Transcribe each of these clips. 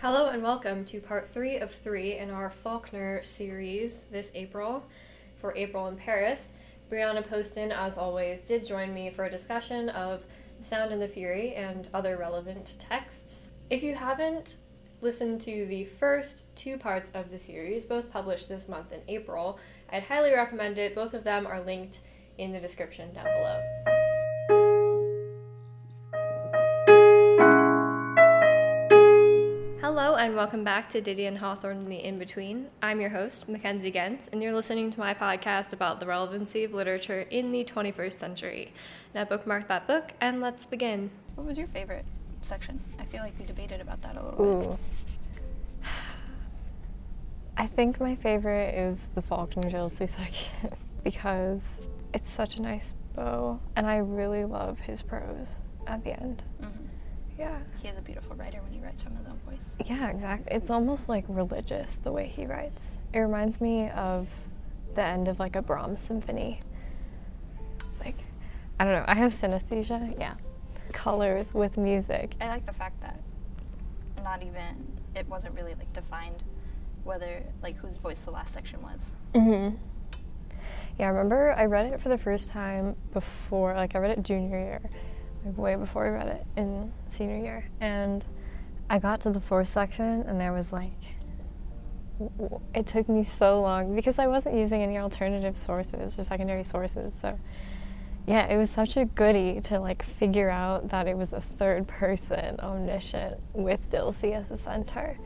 Hello and welcome to part three of three in our Faulkner series this April for April in Paris. Breanna Poston, as always, did join me for a discussion of Sound and the Fury and other relevant texts. If you haven't listened to the first two parts of the series, both published this month in April, I'd highly recommend it. Both of them are linked in the description down below. And welcome back to Didion Hawthorne and the In Between. I'm your host, Mackenzie Gentz, and you're listening to my podcast about the relevancy of literature in the 21st century. Now, bookmark that book and let's begin. What was your favorite section? I feel like we debated about that a little bit. I think my favorite is the Faulkner Dilsey section because it's such a nice bow, and I really love his prose at the end. Mhm. Yeah. He is a beautiful writer when he writes from his own voice. Yeah, exactly. It's almost like religious the way he writes. It reminds me of the end of like a Brahms symphony. Like, I don't know. I have synesthesia. Yeah. Colors with music. I like the fact that not even it wasn't really like defined whether like whose voice the last section was. hmm Yeah, I remember I read it for the first time before, like I read it junior year, like way before I read it in senior year, and I got to the fourth section and I was like, it took me so long because I wasn't using any alternative sources or secondary sources, so yeah, it was such a goodie to like figure out that it was a third person omniscient with Dilsey as the center.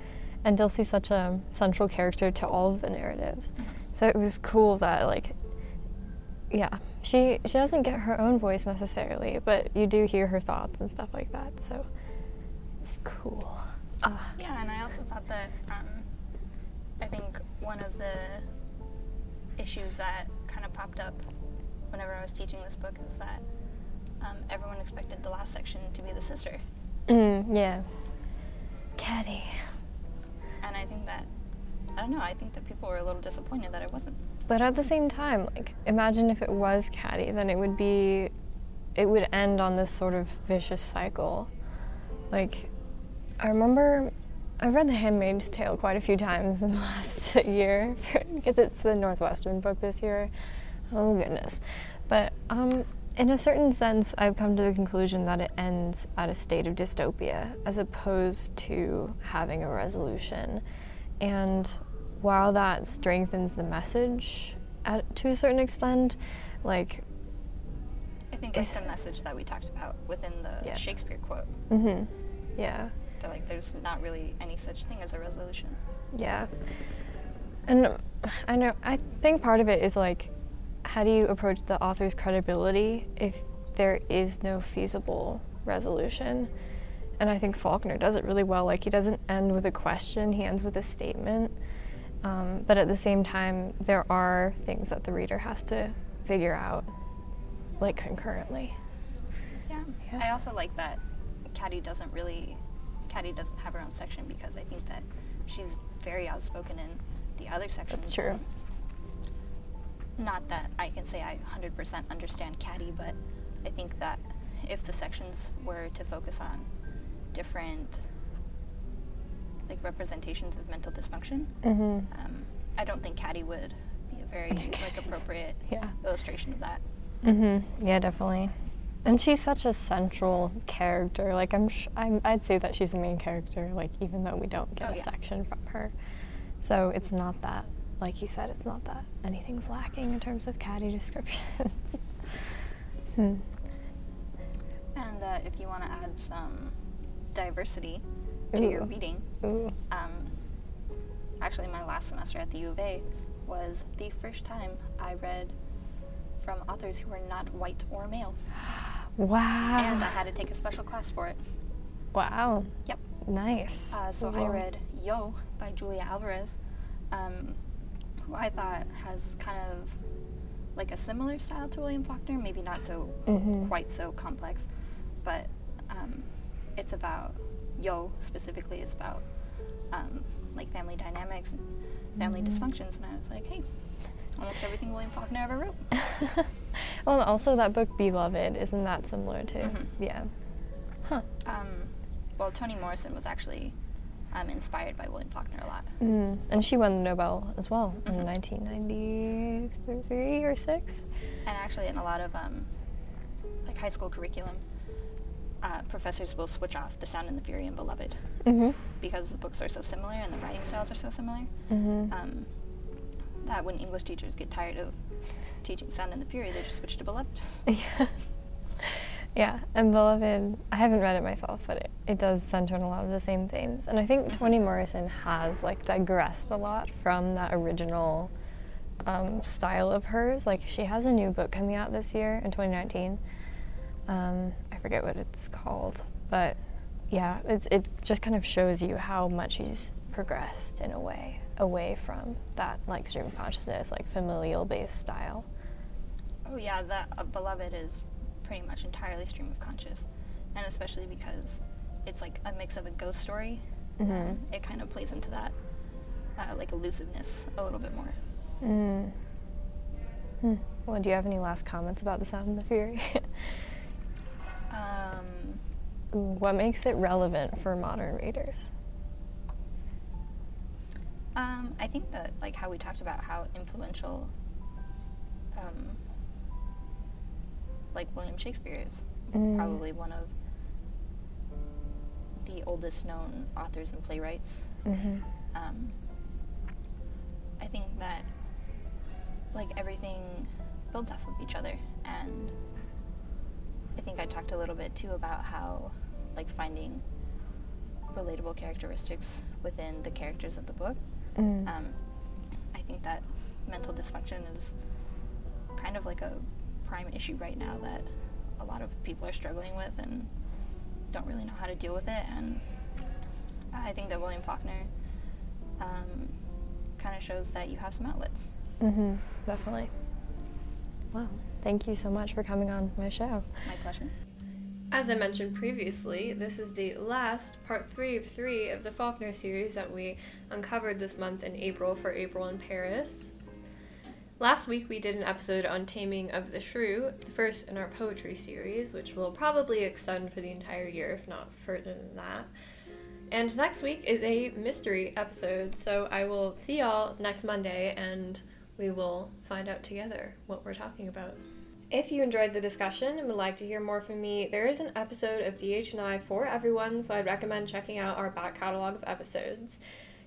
And Dilsey's such a central character to all of the narratives. Mm-hmm. So it was cool that like yeah, she she doesn't get her own voice necessarily, but you do hear her thoughts and stuff like that. So it's cool. Ah, Yeah, and I also thought that um, I think one of the issues that kind of popped up whenever I was teaching this book is that um, everyone expected the last section to be the sister, mm, yeah. Caddy. and I think that I don't know. I think that people were a little disappointed that it wasn't. But at the same time, like imagine if it was Caddy, then it would be it would end on this sort of vicious cycle. Like I remember I read The Handmaid's Tale quite a few times in the last year because it's the Northwestern book this year. Oh goodness. But um in a certain sense, I've come to the conclusion that it ends at a state of dystopia as opposed to having a resolution. And while that strengthens the message at, to a certain extent, like, I think that's It's- the message that we talked about within the Yeah. Shakespeare quote. hmm yeah, That like there's not really any such thing as a resolution. yeah. And I know, I think part of it is like, how do you approach the author's credibility if there is no feasible resolution? And I think Faulkner does it really well. Like, he doesn't end with a question, he ends with a statement. Um, but at the same time, there are things that the reader has to figure out, like concurrently. Yeah. Yeah. I also like that Caddy doesn't really Caddy doesn't have her own section because I think that she's very outspoken in the other sections. That's true. Not that I can say I 100% understand Caddy, but I think that if the sections were to focus on different like representations of mental dysfunction, Mm-hmm. um, I don't think Caddy would be a very like appropriate Yeah. illustration of that. Mm-hmm. Yeah, definitely. And she's such a central character. Like I'm, sh- I'm, I'd say that she's the main character. Like even though we don't get Oh, a yeah. section from her, so it's not that. Like you said, it's not that anything's lacking in terms of Caddy descriptions. hmm. And uh, if you want to add some diversity to your reading, Ooh. um, actually, my last semester at the U of A was the first time I read from authors who were not white or male, Wow. and I had to take a special class for it. wow. Yep. Nice. Uh, so I read Yo by Julia Alvarez, um, who I thought has kind of like a similar style to William Faulkner, maybe not so Mhm. quite so complex, but um, it's about Yo specifically is about um, like family dynamics and family Mm-hmm. dysfunctions, and I was like, hey, almost everything William Faulkner ever wrote. well, also that book Beloved isn't that similar to? Mhm. Yeah. Huh. Um, well, Toni Morrison was actually um, inspired by William Faulkner a lot. Mm. And she won the Nobel as well mm-hmm. in 1993 or six. And actually, in a lot of um, like high school curriculum, uh, professors will switch off The Sound and the Fury and Beloved mm-hmm. because the books are so similar and the writing styles are so similar. Mm-hmm. Um, that when English teachers get tired of teaching Sound and the Fury, they just switch to Beloved. Yeah. yeah, and Beloved, I haven't read it myself, but it, it does center on a lot of the same themes. And I think mm-hmm. Toni Morrison has like digressed a lot from that original um, style of hers. Like she has a new book coming out this year in 2019. Um, forget what it's called, but yeah, it's, it just kind of shows you how much he's progressed in a way away from that like stream of consciousness, like familial based style. Oh yeah, the uh, beloved is pretty much entirely stream of conscious, and especially because it's like a mix of a ghost story. Mm-hmm. Um, it kind of plays into that uh, like elusiveness a little bit more. Mm. Hmm. Well, do you have any last comments about the Sound and the Fury? what makes it relevant for modern readers? Um, I think that like how we talked about how influential, um, like William Shakespeare is mm. probably one of the oldest known authors and playwrights. Mm-hmm. Um, I think that like everything builds off of each other, and I think I talked a little bit too about how like finding relatable characteristics within the characters of the book Mm. Um, I think that mental dysfunction is kind of like a prime issue right now that a lot of people are struggling with and don't really know how to deal with it. And I think that William Faulkner um, kind of shows that you have some outlets. Mm-hmm, definitely. Wow. Thank you so much for coming on my show. My pleasure. As I mentioned previously, this is the last part three of three of the Faulkner series that we uncovered this month in April for April in Paris. Last week we did an episode on Taming of the Shrew, the first in our poetry series, which will probably extend for the entire year, if not further than that. And next week is a mystery episode, so I will see y'all next Monday and we will find out together what we're talking about. If you enjoyed the discussion and would like to hear more from me, there is an episode of DH&I for everyone, so I'd recommend checking out our back catalog of episodes.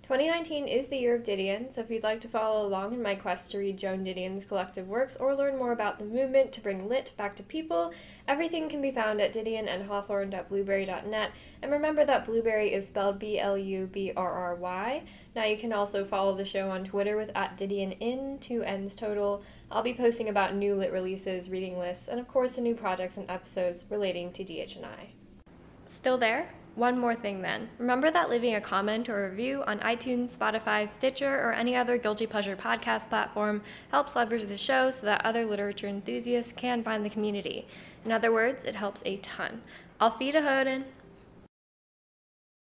2019 is the year of Didion, so if you'd like to follow along in my quest to read Joan Didion's collective works or learn more about the movement to bring lit back to people, everything can be found at didionandhawthorne.blubrry.net. And remember that blueberry is spelled B L U B R R Y. Now you can also follow the show on Twitter with at DidionIn, two N's total. I'll be posting about new lit releases, reading lists, and of course the new projects and episodes relating to DH&I. Still there? One more thing then. Remember that leaving a comment or review on iTunes, Spotify, Stitcher, or any other Guilty Pleasure podcast platform helps leverage the show so that other literature enthusiasts can find the community. In other words, it helps a ton. Auf Wiederhören!